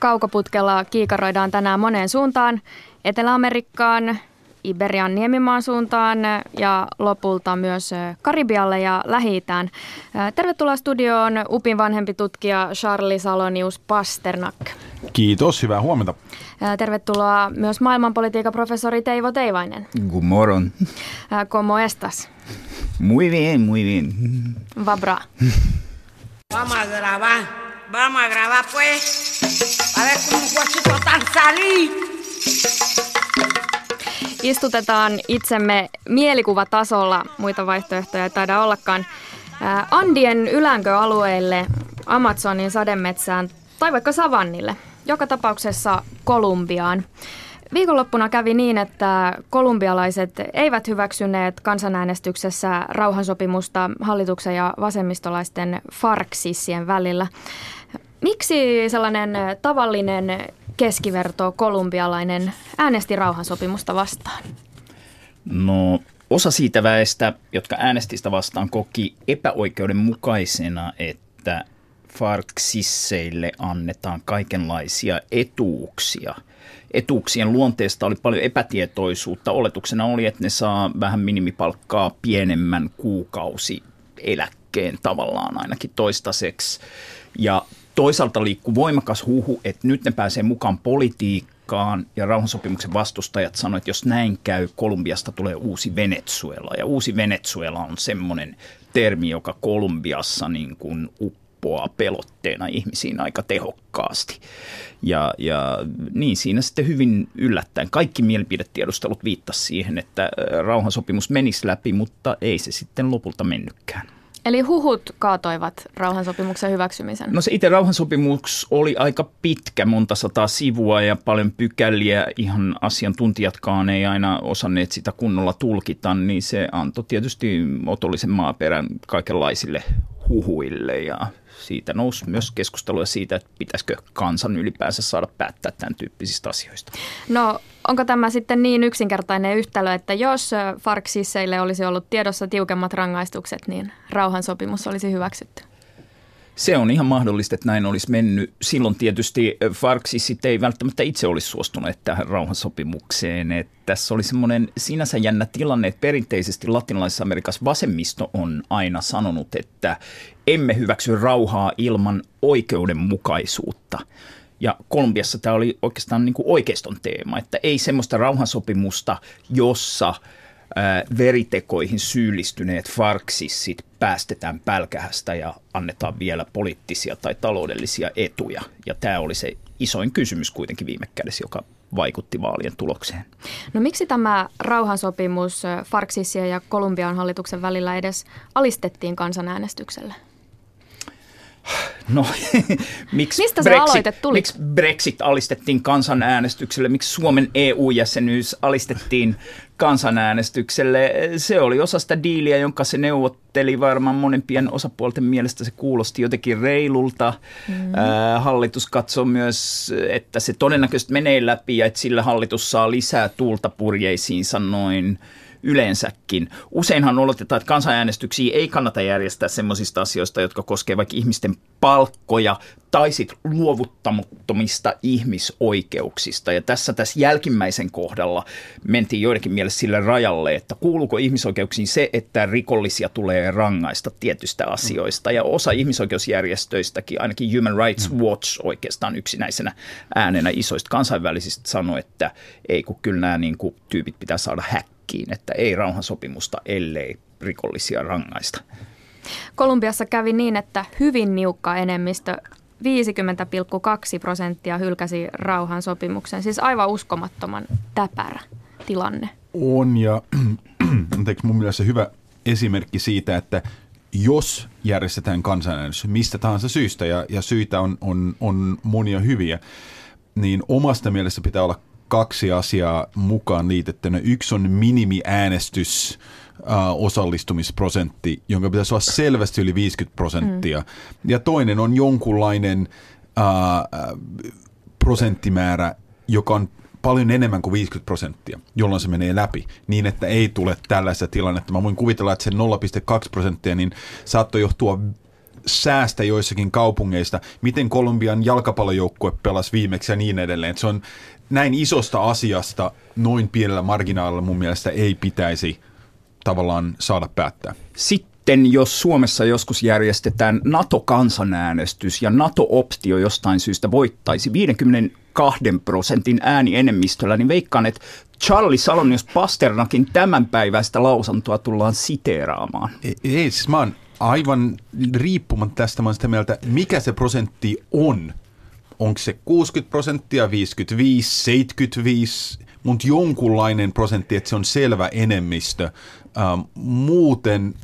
Kaukoputkella kiikaroidaan tänään moneen suuntaan. Etelä-Amerikkaan, Iberian niemimaan suuntaan ja lopulta myös Karibialle ja lähi -Itään. Tervetuloa studioon UPin vanhempi tutkija Charlie Salonius Pasternak. Kiitos, hyvää huomenta. Tervetuloa myös maailmanpolitiikan professori Teivo Teivainen. Good morning. Como estas? Muy bien, muy bien. Va bra. Vamos a grabar. Vamos a grabar pues. A ver cómo guachito tan salir. Istutetaan itsemme mielikuvatasolla, muita vaihtoehtoja ei taida ollakaan. Andien ylänkö-alueille, Amazonin sademetsään tai vaikka savannille, joka tapauksessa Kolumbiaan. Viikonloppuna kävi niin, että kolumbialaiset eivät hyväksyneet kansanäänestyksessä rauhansopimusta hallituksen ja vasemmistolaisten farksissien välillä. Miksi sellainen tavallinen keskiverto kolumbialainen äänesti rauhansopimusta vastaan? No osa siitä väestä, jotka äänestistä vastaan, koki epäoikeudenmukaisena, että farksisseille annetaan kaikenlaisia etuuksia. Etuuksien luonteesta oli paljon epätietoisuutta. Oletuksena oli, että ne saa vähän minimipalkkaa pienemmän kuukausi eläkkeen tavallaan ainakin toistaiseksi. Ja toisaalta liikkuu voimakas huhu, että nyt ne pääsee mukaan politiikkaan ja rauhansopimuksen vastustajat sanoivat, että jos näin käy, Kolumbiasta tulee uusi Venezuela. Ja uusi Venezuela on semmoinen termi, joka Kolumbiassa niin kuin uppoaa pelotteena ihmisiin aika tehokkaasti. Ja, ja niin siinä sitten hyvin yllättäen. Kaikki mielipidetiedustelut viittasivat siihen, että rauhansopimus menisi läpi, mutta ei se sitten lopulta mennytkään. Eli huhut kaatoivat rauhansopimuksen hyväksymisen? No se itse rauhansopimus oli aika pitkä, monta sataa sivua ja paljon pykäliä. Ihan asiantuntijatkaan ei aina osanneet sitä kunnolla tulkita, niin se antoi tietysti otollisen maaperän kaikenlaisille huhuille ja siitä nousi myös keskustelua siitä, että pitäisikö kansan ylipäänsä saada päättää tämän tyyppisistä asioista. No onko tämä sitten niin yksinkertainen yhtälö, että jos Farksisseille olisi ollut tiedossa tiukemmat rangaistukset, niin rauhansopimus olisi hyväksytty? Se on ihan mahdollista, että näin olisi mennyt. Silloin tietysti Farksissit ei välttämättä itse olisi suostuneet tähän rauhansopimukseen. Että tässä oli semmoinen sinänsä jännä tilanne, että perinteisesti latinalaisessa Amerikassa vasemmisto on aina sanonut, että emme hyväksy rauhaa ilman oikeudenmukaisuutta. Ja Kolumbiassa tämä oli oikeastaan niin kuin oikeiston teema, että ei semmoista rauhansopimusta, jossa – veritekoihin syyllistyneet farksissit päästetään pälkähästä ja annetaan vielä poliittisia tai taloudellisia etuja. Ja tämä oli se isoin kysymys kuitenkin viime kädessä, joka vaikutti vaalien tulokseen. No miksi tämä rauhansopimus Farksissien ja Kolumbian hallituksen välillä edes alistettiin kansanäänestykselle? No, miksi Mistä se Brexit, aloite tuli? Miksi Brexit alistettiin kansanäänestykselle? Miksi Suomen EU-jäsenyys alistettiin kansanäänestykselle? Se oli osa sitä diiliä, jonka se neuvotteli varmaan monempien osapuolten mielestä. Se kuulosti jotenkin reilulta. Mm. Äh, hallitus katsoi myös, että se todennäköisesti menee läpi ja että sillä hallitus saa lisää tuulta purjeisiinsa noin – yleensäkin. Useinhan oletetaan, että kansanäänestyksiä ei kannata järjestää sellaisista asioista, jotka koskevat vaikka ihmisten palkkoja tai sit luovuttamattomista ihmisoikeuksista. Ja tässä tässä jälkimmäisen kohdalla mentiin joidenkin mielestä sille rajalle, että kuuluuko ihmisoikeuksiin se, että rikollisia tulee rangaista tietystä asioista. Ja osa ihmisoikeusjärjestöistäkin, ainakin Human Rights Watch oikeastaan yksinäisenä äänenä isoista kansainvälisistä sanoi, että ei kun kyllä nämä niin kuin, tyypit pitää saada häkkiä häkkiin, että ei rauhansopimusta, ellei rikollisia rangaista. Kolumbiassa kävi niin, että hyvin niukka enemmistö 50,2 prosenttia hylkäsi rauhansopimuksen. Siis aivan uskomattoman täpärä tilanne. On ja anteeksi, mun mielestä hyvä esimerkki siitä, että jos järjestetään kansanäänestys mistä tahansa syystä, ja, ja syitä on, on, on monia hyviä, niin omasta mielestä pitää olla kaksi asiaa mukaan liitettynä. Yksi on minimiäänestys, Uh, osallistumisprosentti, jonka pitäisi olla selvästi yli 50 prosenttia. Mm. Ja toinen on jonkunlainen uh, prosenttimäärä, joka on paljon enemmän kuin 50 prosenttia, jolloin se menee läpi, niin että ei tule tällaista tilannetta. Mä voin kuvitella, että se 0,2 prosenttia niin saattoi johtua säästä joissakin kaupungeista, miten Kolumbian jalkapallojoukkue pelasi viimeksi ja niin edelleen. Se on näin isosta asiasta noin pienellä marginaalilla mun mielestä ei pitäisi tavallaan saada päättää. Sitten jos Suomessa joskus järjestetään NATO-kansanäänestys ja NATO-optio jostain syystä voittaisi 52 prosentin äänienemmistöllä, niin veikkaan, että Charlie Salonius Pasternakin tämänpäiväistä lausantoa tullaan siteeraamaan. Ei, ei siis mä oon aivan riippumatta tästä, mä oon sitä mieltä, mikä se prosentti on. Onko se 60 prosenttia, 55, 75, mutta jonkunlainen prosentti, että se on selvä enemmistö. Ähm, muuten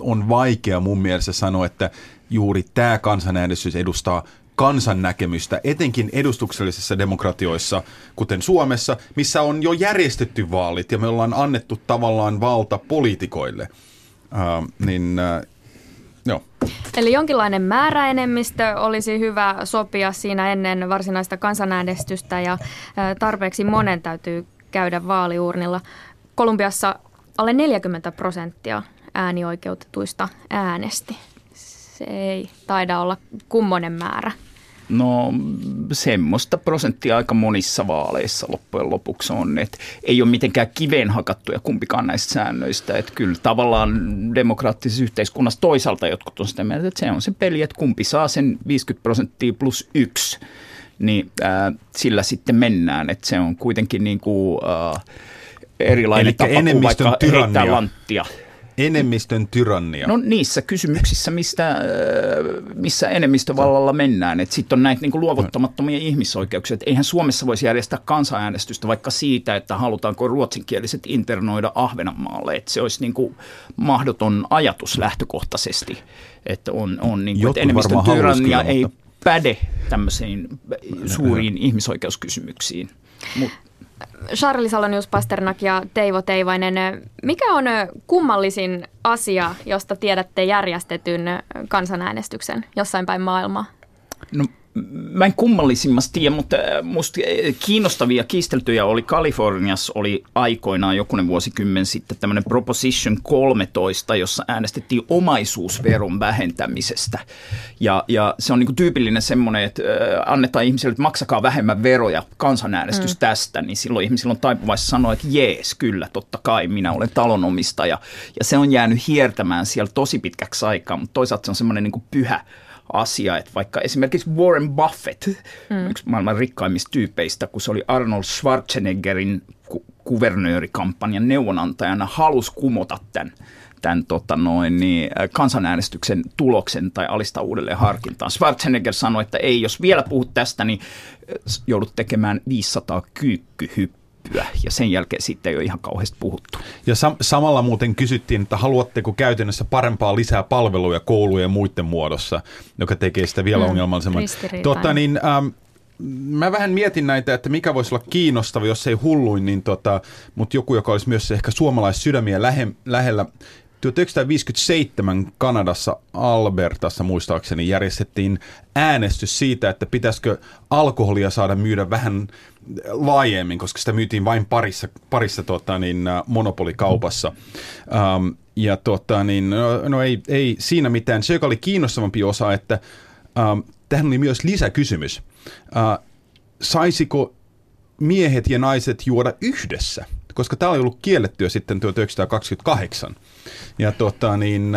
on vaikea mun mielestä sanoa, että juuri tämä kansanäänestys edustaa kansan näkemystä, etenkin edustuksellisissa demokratioissa, kuten Suomessa, missä on jo järjestetty vaalit ja me ollaan annettu tavallaan valta poliitikoille. Uh, niin Joo. Eli jonkinlainen määräenemmistö olisi hyvä sopia siinä ennen varsinaista kansanäänestystä ja tarpeeksi monen täytyy käydä vaaliurnilla. Kolumbiassa alle 40 prosenttia äänioikeutetuista äänesti. Se ei taida olla kummonen määrä. No semmoista prosenttia aika monissa vaaleissa loppujen lopuksi on, että ei ole mitenkään kiveen hakattuja kumpikaan näistä säännöistä, että kyllä tavallaan demokraattisessa yhteiskunnassa toisaalta jotkut on sitä mieltä, että se on se peli, että kumpi saa sen 50 prosenttia plus yksi, niin äh, sillä sitten mennään, että se on kuitenkin niin kuin, äh, erilainen Eli tapa kuin vaikka heittää lanttia enemmistön tyrannia. No niissä kysymyksissä, mistä, äh, missä enemmistövallalla mennään. Sitten on näitä niin kuin luovuttamattomia ihmisoikeuksia. Et eihän Suomessa voisi järjestää kansanäänestystä vaikka siitä, että halutaanko ruotsinkieliset internoida Ahvenanmaalle. Et se olisi niin kuin mahdoton ajatus lähtökohtaisesti, että on, on niin kuin, että enemmistön tyrannia ei päde tämmöisiin suuriin ihmisoikeuskysymyksiin. Mutta Charlie Salonius Pasternak ja Teivo Teivainen, mikä on kummallisin asia, josta tiedätte järjestetyn kansanäänestyksen jossain päin maailmaa? No mä en kummallisimmasta tiedä, mutta äh, musta äh, kiinnostavia kiisteltyjä oli Kaliforniassa oli aikoinaan jokunen vuosikymmen sitten tämmöinen Proposition 13, jossa äänestettiin omaisuusveron vähentämisestä. Ja, ja se on niin tyypillinen semmoinen, että äh, annetaan ihmisille, että maksakaa vähemmän veroja, kansanäänestys mm. tästä, niin silloin ihmisillä on taipuvaissa sanoa, että jees, kyllä, totta kai, minä olen talonomistaja. Ja se on jäänyt hiertämään siellä tosi pitkäksi aikaa, mutta toisaalta se on semmoinen niin pyhä asia, että vaikka esimerkiksi Warren Buffett, mm. yksi maailman rikkaimmista tyypeistä, kun se oli Arnold Schwarzeneggerin ku- kuvernöörikampanjan neuvonantajana, halusi kumota tämän tämän tota noin, niin, kansanäänestyksen tuloksen tai alistaa uudelleen harkintaan. Schwarzenegger sanoi, että ei, jos vielä puhut tästä, niin joudut tekemään 500 kyykkyhyppyä hyppyä ja sen jälkeen sitten ei ole ihan kauheasti puhuttu. Ja sam- samalla muuten kysyttiin, että haluatteko käytännössä parempaa lisää palveluja koulujen ja muiden muodossa, joka tekee sitä vielä mm, ongelmallisemman. Tota, niin, ähm, mä vähän mietin näitä, että mikä voisi olla kiinnostava, jos ei hulluin, niin tota, mutta joku, joka olisi myös ehkä suomalaissydämiä lähe, lähellä. 1957 Kanadassa Albertassa muistaakseni järjestettiin äänestys siitä, että pitäisikö alkoholia saada myydä vähän laajemmin, koska sitä myytiin vain parissa, parissa tota, niin, monopolikaupassa. Um, ja tota, niin, no, no ei, ei siinä mitään. Se, joka oli kiinnostavampi osa, että um, tähän oli myös lisäkysymys. Uh, saisiko miehet ja naiset juoda yhdessä? Koska tämä oli ollut kiellettyä sitten 1928. Ja tota, niin,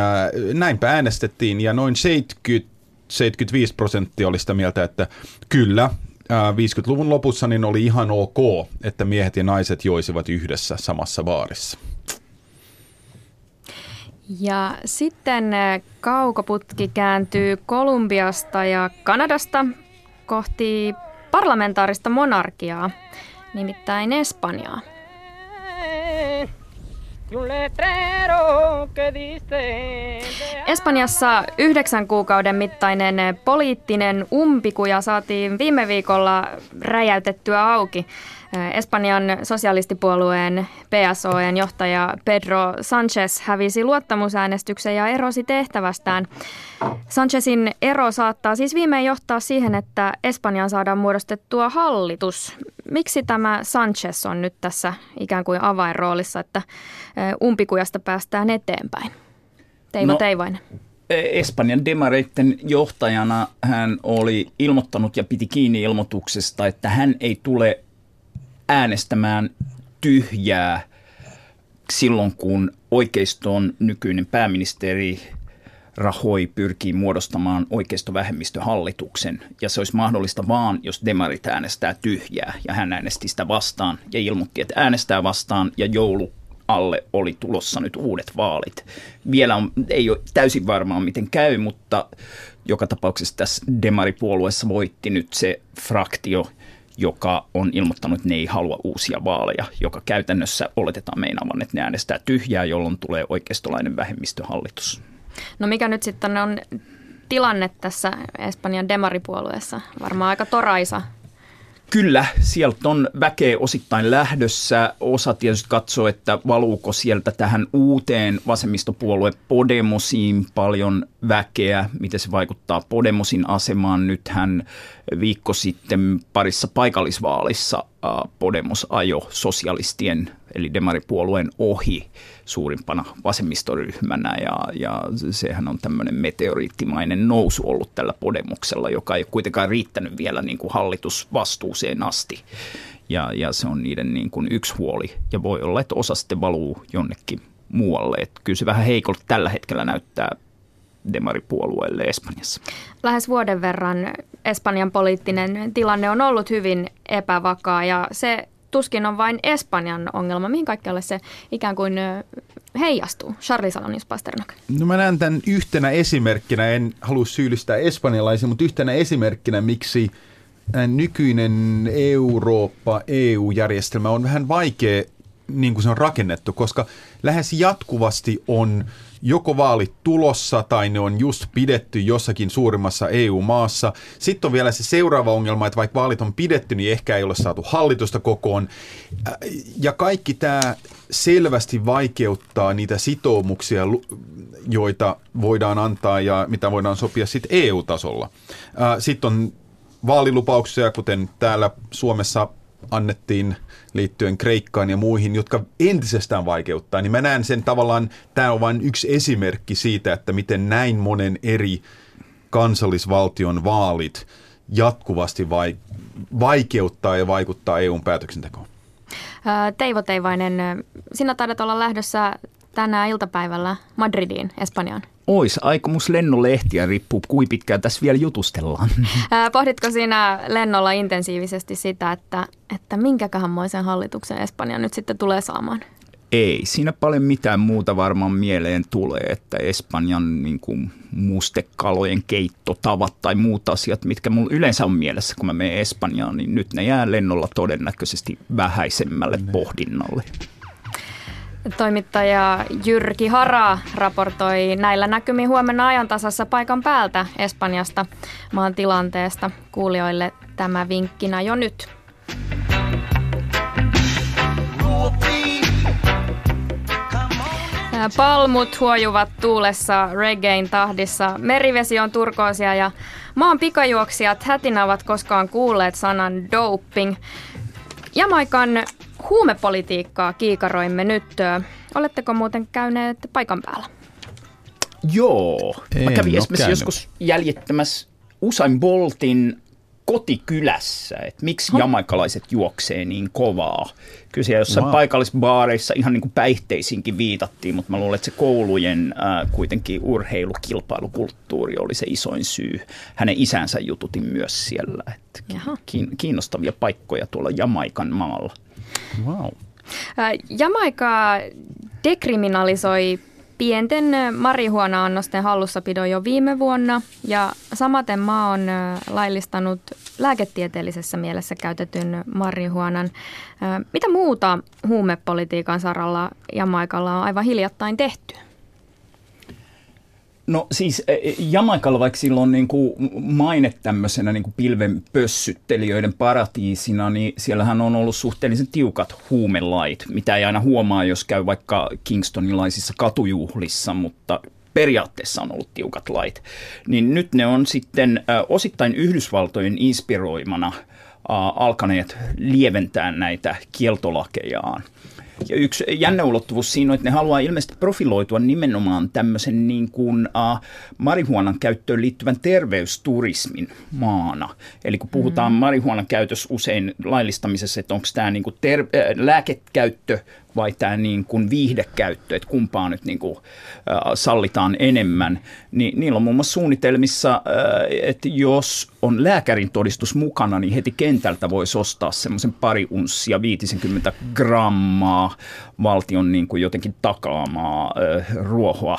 näinpä äänestettiin ja noin 70 75 prosenttia oli sitä mieltä, että kyllä, 50-luvun lopussa niin oli ihan ok, että miehet ja naiset joisivat yhdessä samassa baarissa. Ja sitten kaukoputki kääntyy Kolumbiasta ja Kanadasta kohti parlamentaarista monarkiaa, nimittäin Espanjaa. Espanjassa yhdeksän kuukauden mittainen poliittinen umpikuja saatiin viime viikolla räjäytettyä auki. Espanjan sosialistipuolueen PSOen johtaja Pedro Sanchez hävisi luottamusäänestyksen ja erosi tehtävästään. Sanchezin ero saattaa siis viimein johtaa siihen, että Espanjaan saadaan muodostettua hallitus. Miksi tämä Sanchez on nyt tässä ikään kuin avainroolissa, että umpikujasta päästään eteenpäin? Teivo no, Teivainen. Espanjan demareitten johtajana hän oli ilmoittanut ja piti kiinni ilmoituksesta, että hän ei tule äänestämään tyhjää silloin, kun oikeiston nykyinen pääministeri Rahoi pyrkii muodostamaan oikeistovähemmistöhallituksen ja se olisi mahdollista vaan, jos demarit äänestää tyhjää ja hän äänesti sitä vastaan ja ilmoitti, että äänestää vastaan ja joulu alle oli tulossa nyt uudet vaalit. Vielä on, ei ole täysin varmaa, miten käy, mutta joka tapauksessa tässä demaripuolueessa voitti nyt se fraktio, joka on ilmoittanut, että ne ei halua uusia vaaleja, joka käytännössä oletetaan meinaavan, että ne äänestää tyhjää, jolloin tulee oikeistolainen vähemmistöhallitus. No mikä nyt sitten on tilanne tässä Espanjan demaripuolueessa? Varmaan aika toraisa Kyllä, sieltä on väkeä osittain lähdössä. Osa tietysti katsoo, että valuuko sieltä tähän uuteen vasemmistopuolue Podemosiin paljon väkeä, miten se vaikuttaa Podemosin asemaan. Nythän viikko sitten parissa paikallisvaalissa Podemos ajo sosialistien eli demaripuolueen ohi suurimpana vasemmistoryhmänä ja, ja sehän on tämmöinen meteoriittimainen nousu ollut tällä Podemuksella, joka ei kuitenkaan riittänyt vielä niin kuin hallitusvastuuseen asti. Ja, ja se on niiden niin kuin yksi huoli ja voi olla, että osa sitten valuu jonnekin muualle. Että kyllä se vähän heikolta tällä hetkellä näyttää demaripuolueelle Espanjassa. Lähes vuoden verran Espanjan poliittinen tilanne on ollut hyvin epävakaa ja se tuskin on vain Espanjan ongelma. Mihin kaikkialle se ikään kuin heijastuu? Charlie Salonis Pasternak. No mä näen tämän yhtenä esimerkkinä, en halua syyllistää espanjalaisia, mutta yhtenä esimerkkinä, miksi nykyinen Eurooppa, EU-järjestelmä on vähän vaikea niin kuin se on rakennettu, koska lähes jatkuvasti on joko vaalit tulossa tai ne on just pidetty jossakin suurimmassa EU-maassa. Sitten on vielä se seuraava ongelma, että vaikka vaalit on pidetty, niin ehkä ei ole saatu hallitusta kokoon. Ja kaikki tämä selvästi vaikeuttaa niitä sitoumuksia, joita voidaan antaa ja mitä voidaan sopia sitten EU-tasolla. Sitten on vaalilupauksia, kuten täällä Suomessa annettiin liittyen Kreikkaan ja muihin, jotka entisestään vaikeuttaa, niin mä näen sen tavallaan, tämä on vain yksi esimerkki siitä, että miten näin monen eri kansallisvaltion vaalit jatkuvasti vaikeuttaa ja vaikuttaa EUn päätöksentekoon. Teivo Teivainen, sinä taidat olla lähdössä tänään iltapäivällä Madridiin, Espanjaan. Ois, aikomus lennolehtiä riippuu, kuin pitkään tässä vielä jutustellaan. Pohditko siinä lennolla intensiivisesti sitä, että, että minkäköhänmoisen hallituksen Espanja nyt sitten tulee saamaan? Ei, siinä paljon mitään muuta varmaan mieleen tulee, että Espanjan niin kuin mustekalojen keittotavat tai muut asiat, mitkä mulla yleensä on mielessä, kun mä menen Espanjaan, niin nyt ne jää lennolla todennäköisesti vähäisemmälle ne. pohdinnalle. Toimittaja Jyrki Hara raportoi näillä näkymin huomenna ajantasassa paikan päältä Espanjasta maan tilanteesta. Kuulijoille tämä vinkkinä jo nyt. Palmut huojuvat tuulessa reggaein tahdissa. Merivesi on turkoosia ja maan pikajuoksijat hätinä ovat koskaan kuulleet sanan doping. Jamaikan huumepolitiikkaa kiikaroimme nyt. Oletteko muuten käyneet paikan päällä? Joo. En Mä kävin esimerkiksi joskus jäljittämässä Usain Boltin kotikylässä, että miksi huh? jamaikalaiset juoksee niin kovaa. Kyllä siellä jossain wow. paikallisbaareissa ihan niin kuin päihteisiinkin viitattiin, mutta mä luulen, että se koulujen äh, kuitenkin urheilukilpailukulttuuri oli se isoin syy. Hänen isänsä jututin myös siellä. Että kiinnostavia paikkoja tuolla Jamaikan maalla. Wow. Jamaika dekriminalisoi pienten marihuona-annosten hallussapidon jo viime vuonna ja samaten maa on laillistanut lääketieteellisessä mielessä käytetyn marihuonan. Mitä muuta huumepolitiikan saralla Jamaikalla on aivan hiljattain tehty? No siis e, e, Jamaikalla, vaikka sillä on niin kuin maine tämmöisenä niin kuin pilven pössyttelijöiden paratiisina, niin siellähän on ollut suhteellisen tiukat huumelait, mitä ei aina huomaa, jos käy vaikka Kingstonilaisissa katujuhlissa, mutta periaatteessa on ollut tiukat lait. Niin nyt ne on sitten osittain Yhdysvaltojen inspiroimana alkaneet lieventää näitä kieltolakejaan. Ja yksi jännä ulottuvuus siinä on, että ne haluaa ilmeisesti profiloitua nimenomaan tämmöisen niin kuin, uh, marihuonan käyttöön liittyvän terveysturismin maana. Eli kun puhutaan mm. marihuonan käytössä usein laillistamisessa, että onko tämä niin kuin ter- äh, lääkekäyttö vai tämä niin kuin viihdekäyttö, että kumpaa nyt niin kuin, äh, sallitaan enemmän, niin niillä on muun muassa suunnitelmissa, äh, että jos on lääkärin todistus mukana, niin heti kentältä voisi ostaa semmoisen pari unssia, 50 grammaa valtion niin kuin jotenkin takaamaa äh, ruohoa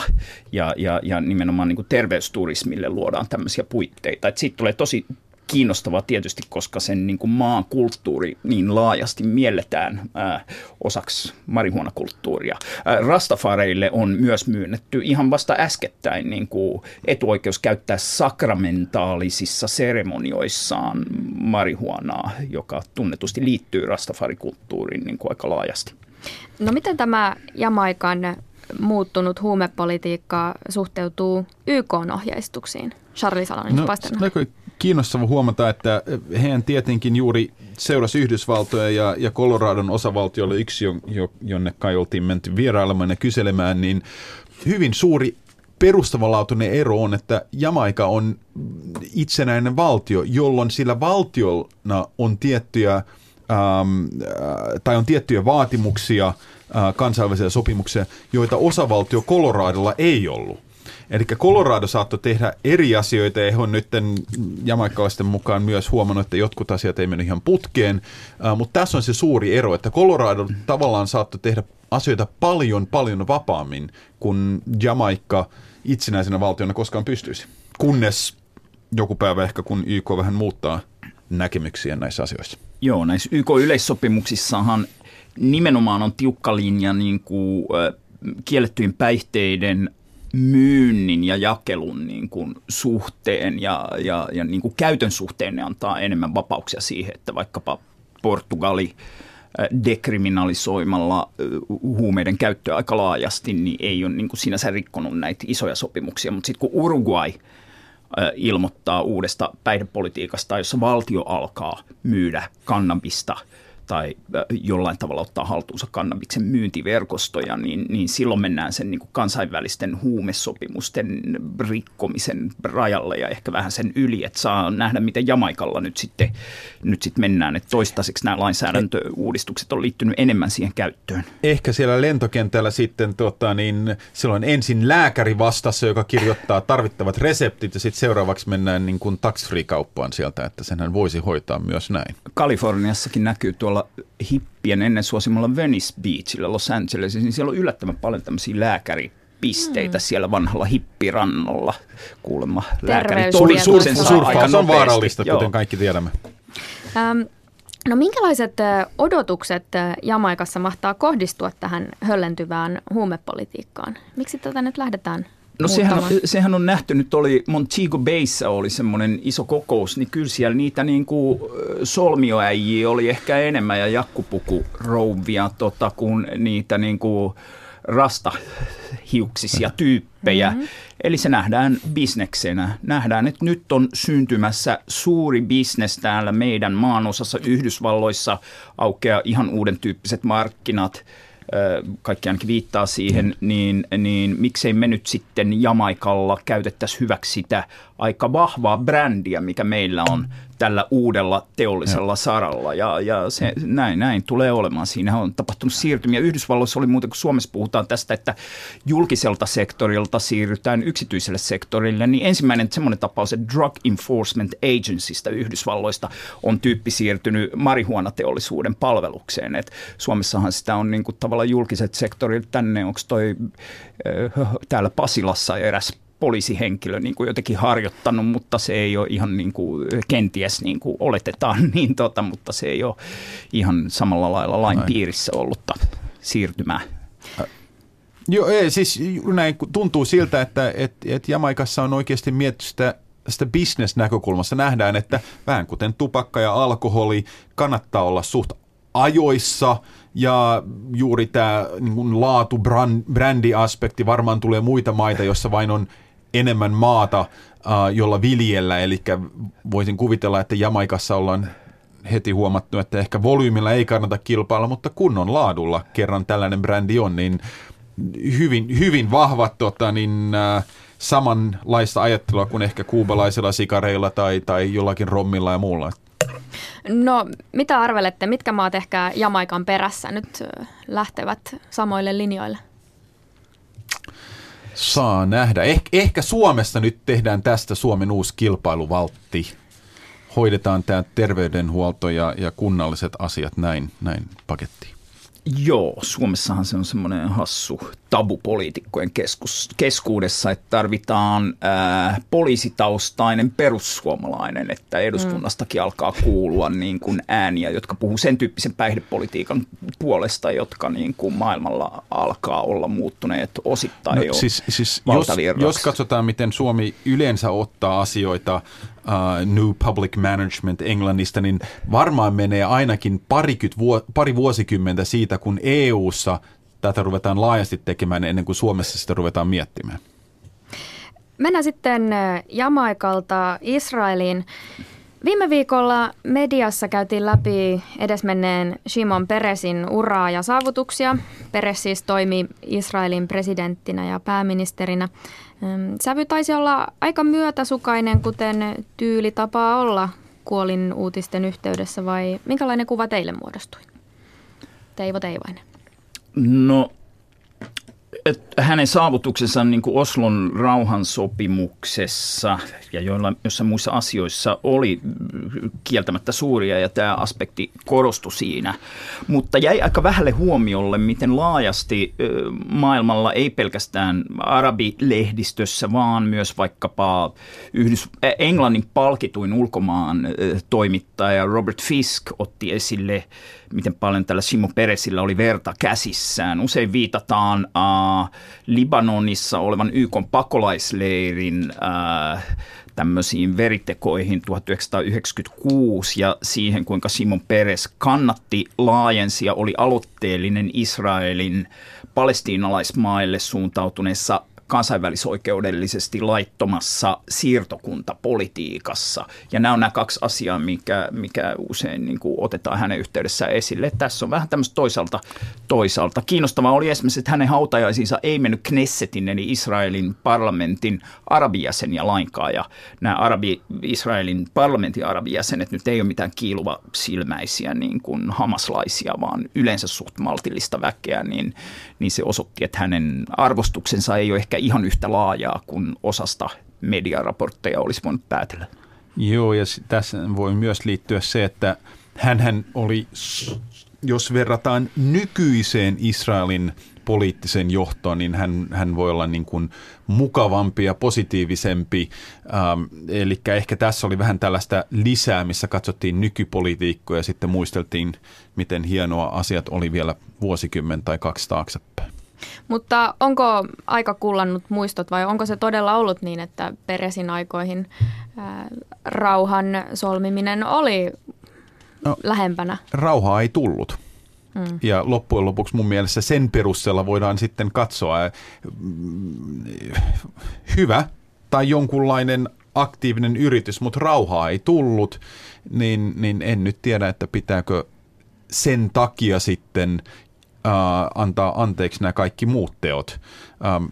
ja, ja, ja nimenomaan niin kuin terveysturismille luodaan tämmöisiä puitteita. Siitä tulee tosi kiinnostavaa tietysti, koska sen niin kuin maan kulttuuri niin laajasti mielletään ää, osaksi marihuonakulttuuria. Ää, Rastafareille on myös myönnetty ihan vasta äskettäin niin kuin etuoikeus käyttää sakramentaalisissa seremonioissaan marihuonaa, joka tunnetusti liittyy Rastafarikulttuuriin niin kuin aika laajasti. No miten tämä Jamaikan muuttunut huumepolitiikka suhteutuu YK-ohjeistuksiin? Charlie Salonen, no, kiinnostava huomata, että heidän tietenkin juuri seurasi Yhdysvaltoja ja, ja osavaltio oli yksi, jonne kai oltiin menty vierailemaan ja kyselemään, niin hyvin suuri perustavanlaatuinen ero on, että Jamaika on itsenäinen valtio, jolloin sillä valtiona on tiettyjä, ähm, tai on tiettyjä vaatimuksia, äh, kansainvälisiä sopimuksia, joita osavaltio Coloradolla ei ollut. Eli Colorado saattoi tehdä eri asioita ja he on nyt jamaikkalaisten mukaan myös huomannut, että jotkut asiat ei mennyt ihan putkeen. Mutta tässä on se suuri ero, että Colorado tavallaan saattoi tehdä asioita paljon, paljon vapaammin kuin Jamaikka itsenäisenä valtiona koskaan pystyisi. Kunnes joku päivä ehkä, kun YK vähän muuttaa näkemyksiä näissä asioissa. Joo, näissä YK-yleissopimuksissahan nimenomaan on tiukka linja niin kuin, kiellettyjen päihteiden myynnin ja jakelun niin kuin suhteen ja, ja, ja niin kuin käytön suhteen ne antaa enemmän vapauksia siihen, että vaikkapa Portugali äh, dekriminalisoimalla äh, huumeiden käyttöä aika laajasti, niin ei ole niin kuin sinänsä rikkonut näitä isoja sopimuksia. Mutta sitten kun Uruguay äh, ilmoittaa uudesta päihdepolitiikasta, jossa valtio alkaa myydä kannabista – tai jollain tavalla ottaa haltuunsa kannabiksen myyntiverkostoja, niin, niin silloin mennään sen niin kuin kansainvälisten huumesopimusten rikkomisen rajalle ja ehkä vähän sen yli, että saa nähdä, miten Jamaikalla nyt sitten, nyt sitten mennään, että toistaiseksi nämä lainsäädäntöuudistukset on liittynyt enemmän siihen käyttöön. Ehkä siellä lentokentällä sitten tota, niin silloin ensin lääkäri vastassa, joka kirjoittaa tarvittavat reseptit ja sitten seuraavaksi mennään niin kuin tax-free-kauppaan sieltä, että senhän voisi hoitaa myös näin. Kaliforniassakin näkyy tuolla tuolla hippien ennen suosimalla Venice Beachillä Los Angelesissa, niin siellä on yllättävän paljon tämmöisiä lääkäripisteitä mm. siellä vanhalla hippirannolla. Kuulemma lääkäri todistuksen aika on vaarallista, Joo. kuten kaikki tiedämme. Ähm, no minkälaiset odotukset Jamaikassa mahtaa kohdistua tähän höllentyvään huumepolitiikkaan? Miksi tätä nyt lähdetään No sehän, sehän on nähty, nyt oli Montego Bayssä oli semmoinen iso kokous, niin kyllä siellä niitä niin kuin solmioäjiä oli ehkä enemmän ja jakkupukurouvia tota, kuin niitä niin kuin rastahiuksisia tyyppejä. Mm-hmm. Eli se nähdään bisneksenä. Nähdään, että nyt on syntymässä suuri bisnes täällä meidän maanosassa Yhdysvalloissa, aukeaa ihan uuden tyyppiset markkinat – kaikki ainakin viittaa siihen, niin, niin miksei me nyt sitten Jamaikalla käytettäisiin hyväksi sitä aika vahvaa brändiä, mikä meillä on tällä uudella teollisella ja. saralla. Ja, ja se, näin, näin tulee olemaan. Siinä on tapahtunut siirtymiä. Yhdysvalloissa oli muuten, kun Suomessa puhutaan tästä, että julkiselta sektorilta siirrytään yksityiselle sektorille, niin ensimmäinen semmoinen tapaus, että Drug Enforcement Agencystä Yhdysvalloista on tyyppi siirtynyt marihuonateollisuuden palvelukseen. Et Suomessahan sitä on niin kuin tavallaan julkiset sektorit tänne, onko toi äh, täällä Pasilassa eräs poliisihenkilö niin kuin jotenkin harjoittanut, mutta se ei ole ihan niin kuin, kenties niin kuin oletetaan, niin tota, mutta se ei ole ihan samalla lailla lain Näin. piirissä ollutta siirtymää. Joo, ei, siis näin tuntuu siltä, että et, et Jamaikassa on oikeasti mietitty sitä sitä bisnesnäkökulmasta nähdään, että vähän kuten tupakka ja alkoholi kannattaa olla suht ajoissa ja juuri tämä niin laatu brändiaspekti varmaan tulee muita maita, jossa vain on enemmän maata, uh, jolla viljellä, eli voisin kuvitella, että Jamaikassa ollaan heti huomattu, että ehkä volyymilla ei kannata kilpailla, mutta kunnon laadulla kerran tällainen brändi on, niin hyvin, hyvin vahvat tota, niin, äh, samanlaista ajattelua kuin ehkä kuubalaisilla sikareilla tai, tai jollakin rommilla ja muulla. No, mitä arvelette, mitkä maat ehkä Jamaikan perässä nyt lähtevät samoille linjoille? Saa nähdä. Eh, ehkä Suomessa nyt tehdään tästä Suomen uusi kilpailuvaltti. Hoidetaan tämä terveydenhuolto ja, ja kunnalliset asiat näin, näin pakettiin. Joo, Suomessahan se on semmoinen hassu tabu poliitikkojen keskus, keskuudessa, että tarvitaan ää, poliisitaustainen perussuomalainen, että eduskunnastakin mm. alkaa kuulua niin kuin ääniä, jotka puhuu sen tyyppisen päihdepolitiikan puolesta, jotka niin kuin maailmalla alkaa olla muuttuneet osittain no, jo siis, siis jos, jos katsotaan, miten Suomi yleensä ottaa asioita uh, New Public Management Englannista, niin varmaan menee ainakin vuo, pari vuosikymmentä siitä, kun EU:ssa tätä ruvetaan laajasti tekemään ennen kuin Suomessa sitä ruvetaan miettimään. Mennään sitten Jamaikalta Israeliin. Viime viikolla mediassa käytiin läpi edesmenneen Shimon Peresin uraa ja saavutuksia. Peres siis toimi Israelin presidenttinä ja pääministerinä. Sävy taisi olla aika myötäsukainen, kuten tyyli tapaa olla kuolin uutisten yhteydessä, vai minkälainen kuva teille muodostui? Teivo Teivainen. No että hänen saavutuksensa niin kuin Oslon rauhansopimuksessa ja joilla, jossa muissa asioissa oli kieltämättä suuria ja tämä aspekti korostui siinä. Mutta jäi aika vähälle huomiolle, miten laajasti maailmalla ei pelkästään arabilehdistössä, vaan myös vaikkapa Yhdys- Englannin palkituin ulkomaan toimittaja Robert Fisk otti esille miten paljon tällä Simon Peresillä oli verta käsissään. Usein viitataan äh, Libanonissa olevan YK pakolaisleirin äh, tämmöisiin veritekoihin 1996 ja siihen, kuinka Simon Peres kannatti, laajensi ja oli aloitteellinen Israelin palestiinalaismaille suuntautuneessa kansainvälisoikeudellisesti laittomassa siirtokuntapolitiikassa. Ja nämä on nämä kaksi asiaa, mikä, mikä usein niin kuin otetaan hänen yhteydessään esille. Tässä on vähän tämmöistä toisaalta, toisaalta. Kiinnostavaa oli esimerkiksi, että hänen hautajaisiinsa ei mennyt Knessetin, eli Israelin parlamentin arabijäseniä lainkaan. Ja nämä arabi, Israelin parlamentin arabijäsenet nyt ei ole mitään kiiluva silmäisiä niin kuin hamaslaisia, vaan yleensä suht maltillista väkeä, niin, niin se osoitti, että hänen arvostuksensa ei ole ehkä ihan yhtä laajaa kuin osasta mediaraportteja olisi voinut päätellä. Joo, ja tässä voi myös liittyä se, että hän oli, jos verrataan nykyiseen Israelin poliittisen johtoon, niin hän, hän voi olla niin kuin mukavampi ja positiivisempi. Ähm, eli ehkä tässä oli vähän tällaista lisää, missä katsottiin nykypolitiikkoja ja sitten muisteltiin, miten hienoa asiat oli vielä vuosikymmen tai kaksi taaksepäin. Mutta onko aika kullannut muistot vai onko se todella ollut niin, että Peresin aikoihin ää, rauhan solmiminen oli no, lähempänä? Rauhaa ei tullut. Mm. Ja loppujen lopuksi mun mielestä sen perusteella voidaan sitten katsoa mm, hyvä tai jonkunlainen aktiivinen yritys, mutta rauhaa ei tullut, niin, niin en nyt tiedä, että pitääkö sen takia sitten äh, antaa anteeksi nämä kaikki muut teot. Ähm,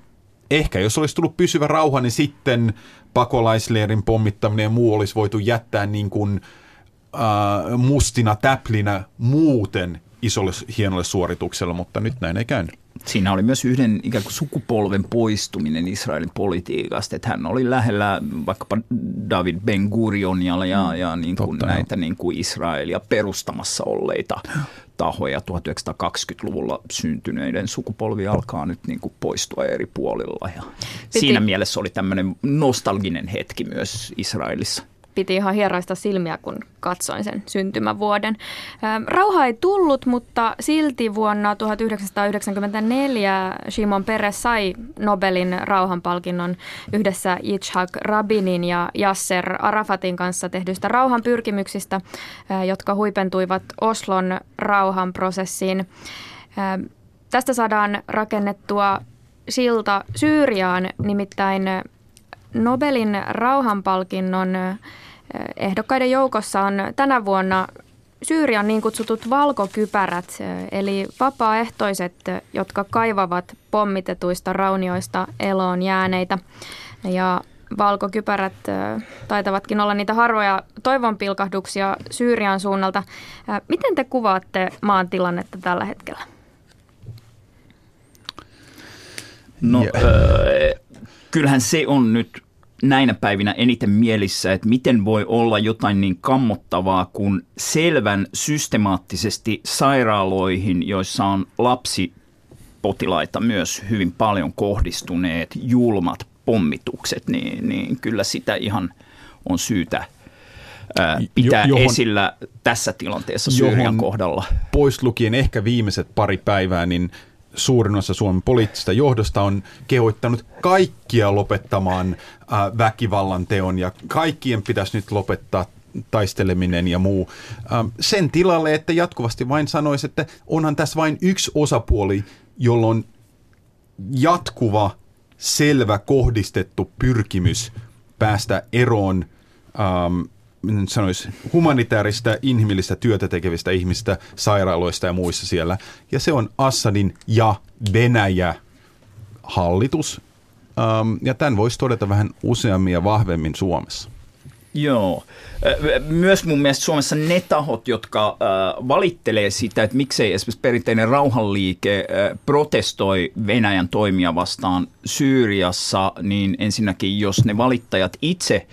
ehkä jos olisi tullut pysyvä rauha, niin sitten pakolaisleirin pommittaminen ja muu olisi voitu jättää niin kuin äh, mustina täplinä muuten isolle hienolle suoritukselle, mutta nyt näin ei käynyt. Siinä oli myös yhden ikään kuin sukupolven poistuminen Israelin politiikasta, että hän oli lähellä vaikkapa David Ben Gurionia ja, mm, ja niin kuin näitä niin kuin Israelia perustamassa olleita tahoja 1920-luvulla syntyneiden sukupolvi alkaa nyt niin kuin poistua eri puolilla. Ja Piti. Siinä mielessä oli tämmöinen nostalginen hetki myös Israelissa piti ihan hieroista silmiä, kun katsoin sen syntymävuoden. Rauha ei tullut, mutta silti vuonna 1994 Shimon Peres sai Nobelin rauhanpalkinnon yhdessä Yitzhak Rabinin ja Yasser Arafatin kanssa tehdyistä rauhanpyrkimyksistä, jotka huipentuivat Oslon rauhanprosessiin. Tästä saadaan rakennettua silta Syyriaan, nimittäin Nobelin rauhanpalkinnon ehdokkaiden joukossa on tänä vuonna Syyrian niin kutsutut valkokypärät, eli vapaaehtoiset, jotka kaivavat pommitetuista raunioista eloon jääneitä. Ja valkokypärät taitavatkin olla niitä harvoja toivonpilkahduksia Syyrian suunnalta. Miten te kuvaatte maan tilannetta tällä hetkellä? No, kyllähän se on nyt näinä päivinä eniten mielissä, että miten voi olla jotain niin kammottavaa kuin selvän systemaattisesti sairaaloihin, joissa on lapsipotilaita myös hyvin paljon kohdistuneet julmat pommitukset, niin, niin kyllä sitä ihan on syytä ää, pitää johon, esillä tässä tilanteessa Syyrian kohdalla. Pois lukien ehkä viimeiset pari päivää, niin suurin osa Suomen poliittista johdosta on kehoittanut kaikkia lopettamaan äh, väkivallan teon ja kaikkien pitäisi nyt lopettaa taisteleminen ja muu. Ähm, sen tilalle, että jatkuvasti vain sanoisi, että onhan tässä vain yksi osapuoli, jolla on jatkuva, selvä, kohdistettu pyrkimys päästä eroon ähm, sanoisi, humanitaarista, inhimillistä työtä tekevistä ihmistä sairaaloista ja muissa siellä. Ja se on Assadin ja Venäjä hallitus. Um, ja tämän voisi todeta vähän useammin ja vahvemmin Suomessa. Joo. Myös mun mielestä Suomessa ne tahot, jotka äh, valittelee sitä, että miksei esimerkiksi perinteinen rauhanliike äh, protestoi Venäjän toimia vastaan Syyriassa, niin ensinnäkin jos ne valittajat itse –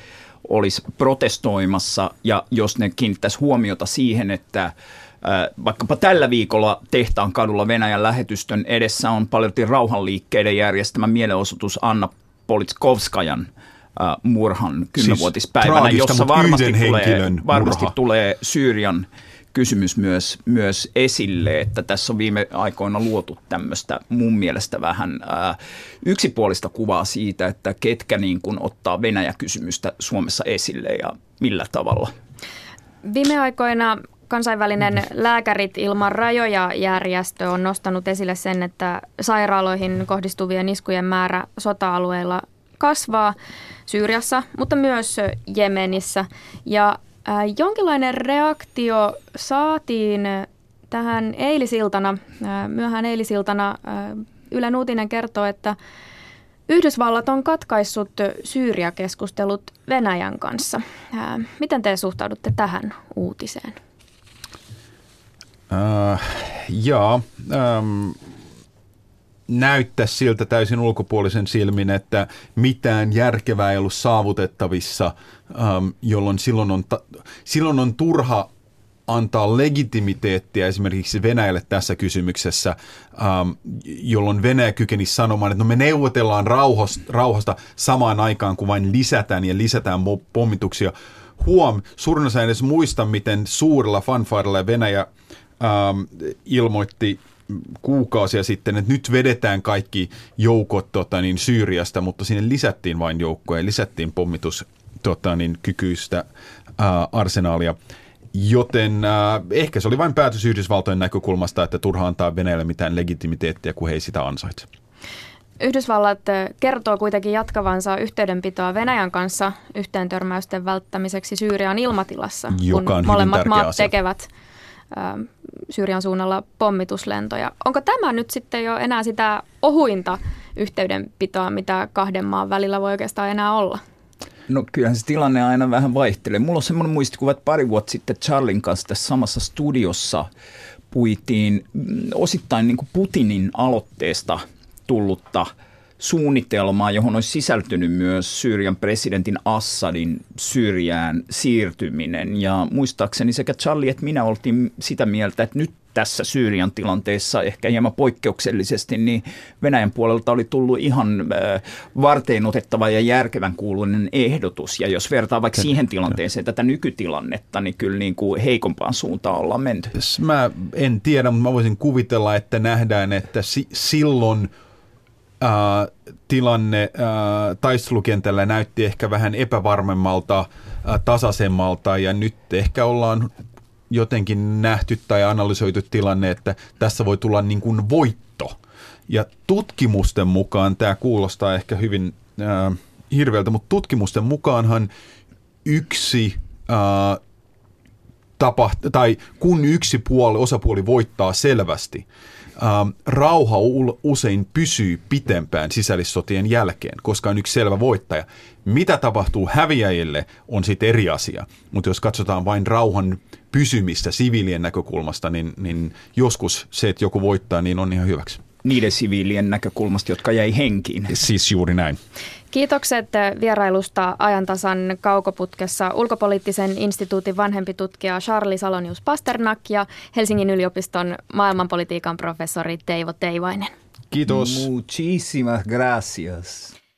olisi protestoimassa ja jos ne kiinnittäisi huomiota siihen, että vaikkapa tällä viikolla tehtaan kadulla Venäjän lähetystön edessä on paljon rauhanliikkeiden järjestämä mielenosoitus Anna Politskovskajan murhan kymmenvuotispäivänä, siis jossa varmasti tulee, varmasti tulee Syyrian kysymys myös, myös esille, että tässä on viime aikoina luotu tämmöistä mun mielestä vähän ää, yksipuolista kuvaa siitä, että ketkä niin kuin ottaa Venäjä-kysymystä Suomessa esille ja millä tavalla. Viime aikoina kansainvälinen Lääkärit ilman rajoja järjestö on nostanut esille sen, että sairaaloihin kohdistuvien iskujen määrä sota-alueilla kasvaa Syyriassa, mutta myös Jemenissä. Ja Äh, jonkinlainen reaktio saatiin tähän eilisiltana, äh, myöhään eilisiltana. Äh, Ylen uutinen kertoo, että Yhdysvallat on katkaissut Syyria-keskustelut Venäjän kanssa. Miten te suhtaudutte tähän uutiseen? Uh, jaa, um, näyttäisi siltä täysin ulkopuolisen silmin, että mitään järkevää ei ollut saavutettavissa, ähm, jolloin silloin on, silloin on turha antaa legitimiteettiä esimerkiksi Venäjälle tässä kysymyksessä, ähm, jolloin Venäjä kykenisi sanomaan, että no me neuvotellaan rauhasta, rauhasta samaan aikaan, kun vain lisätään ja lisätään pommituksia. Huom, suurin osa edes muista, miten suurella fanfarilla Venäjä ähm, ilmoitti kuukausia sitten, että nyt vedetään kaikki joukot tota, niin Syyriasta, mutta sinne lisättiin vain joukkoja, lisättiin pommitus tota, niin, kykyistä ää, arsenaalia. Joten äh, ehkä se oli vain päätös Yhdysvaltojen näkökulmasta, että turha antaa Venäjälle mitään legitimiteettiä, kun he ei sitä ansaitse. Yhdysvallat kertoo kuitenkin jatkavansa yhteydenpitoa Venäjän kanssa yhteen törmäysten välttämiseksi Syyrian ilmatilassa, Joka kun molemmat maat asia. tekevät Syyrian suunnalla pommituslentoja. Onko tämä nyt sitten jo enää sitä ohuinta yhteydenpitoa, mitä kahden maan välillä voi oikeastaan enää olla? No kyllähän se tilanne aina vähän vaihtelee. Mulla on semmoinen muistikuva, että pari vuotta sitten Charlin kanssa tässä samassa studiossa puitiin mm, osittain niin kuin Putinin aloitteesta tullutta – suunnitelmaa, johon olisi sisältynyt myös Syyrian presidentin Assadin Syyriään siirtyminen. Ja muistaakseni sekä Charlie että minä oltiin sitä mieltä, että nyt tässä Syyrian tilanteessa ehkä hieman poikkeuksellisesti, niin Venäjän puolelta oli tullut ihan äh, varteen otettava ja järkevän kuuluinen ehdotus. Ja jos vertaa vaikka siihen tilanteeseen tätä nykytilannetta, niin kyllä niin kuin heikompaan suuntaan ollaan menty. Mä en tiedä, mutta mä voisin kuvitella, että nähdään, että si- silloin – äh, tilanne äh, taistelukentällä näytti ehkä vähän epävarmemmalta, äh, tasaisemmalta ja nyt ehkä ollaan jotenkin nähty tai analysoitu tilanne, että tässä voi tulla niin kuin voitto. Ja tutkimusten mukaan, tämä kuulostaa ehkä hyvin äh, hirveältä, mutta tutkimusten mukaanhan yksi äh, tapaht- tai kun yksi puoli, osapuoli voittaa selvästi, ähm, rauha usein pysyy pitempään sisällissotien jälkeen, koska on yksi selvä voittaja. Mitä tapahtuu häviäjille on sitten eri asia, mutta jos katsotaan vain rauhan pysymistä siviilien näkökulmasta, niin, niin joskus se, että joku voittaa, niin on ihan hyväksi. Niiden siviilien näkökulmasta, jotka jäi henkiin. Siis juuri näin. Kiitokset vierailusta ajantasan kaukoputkessa ulkopoliittisen instituutin vanhempi tutkija Charlie Salonius Pasternak ja Helsingin yliopiston maailmanpolitiikan professori Teivo Teivainen. Kiitos. Muchísimas gracias.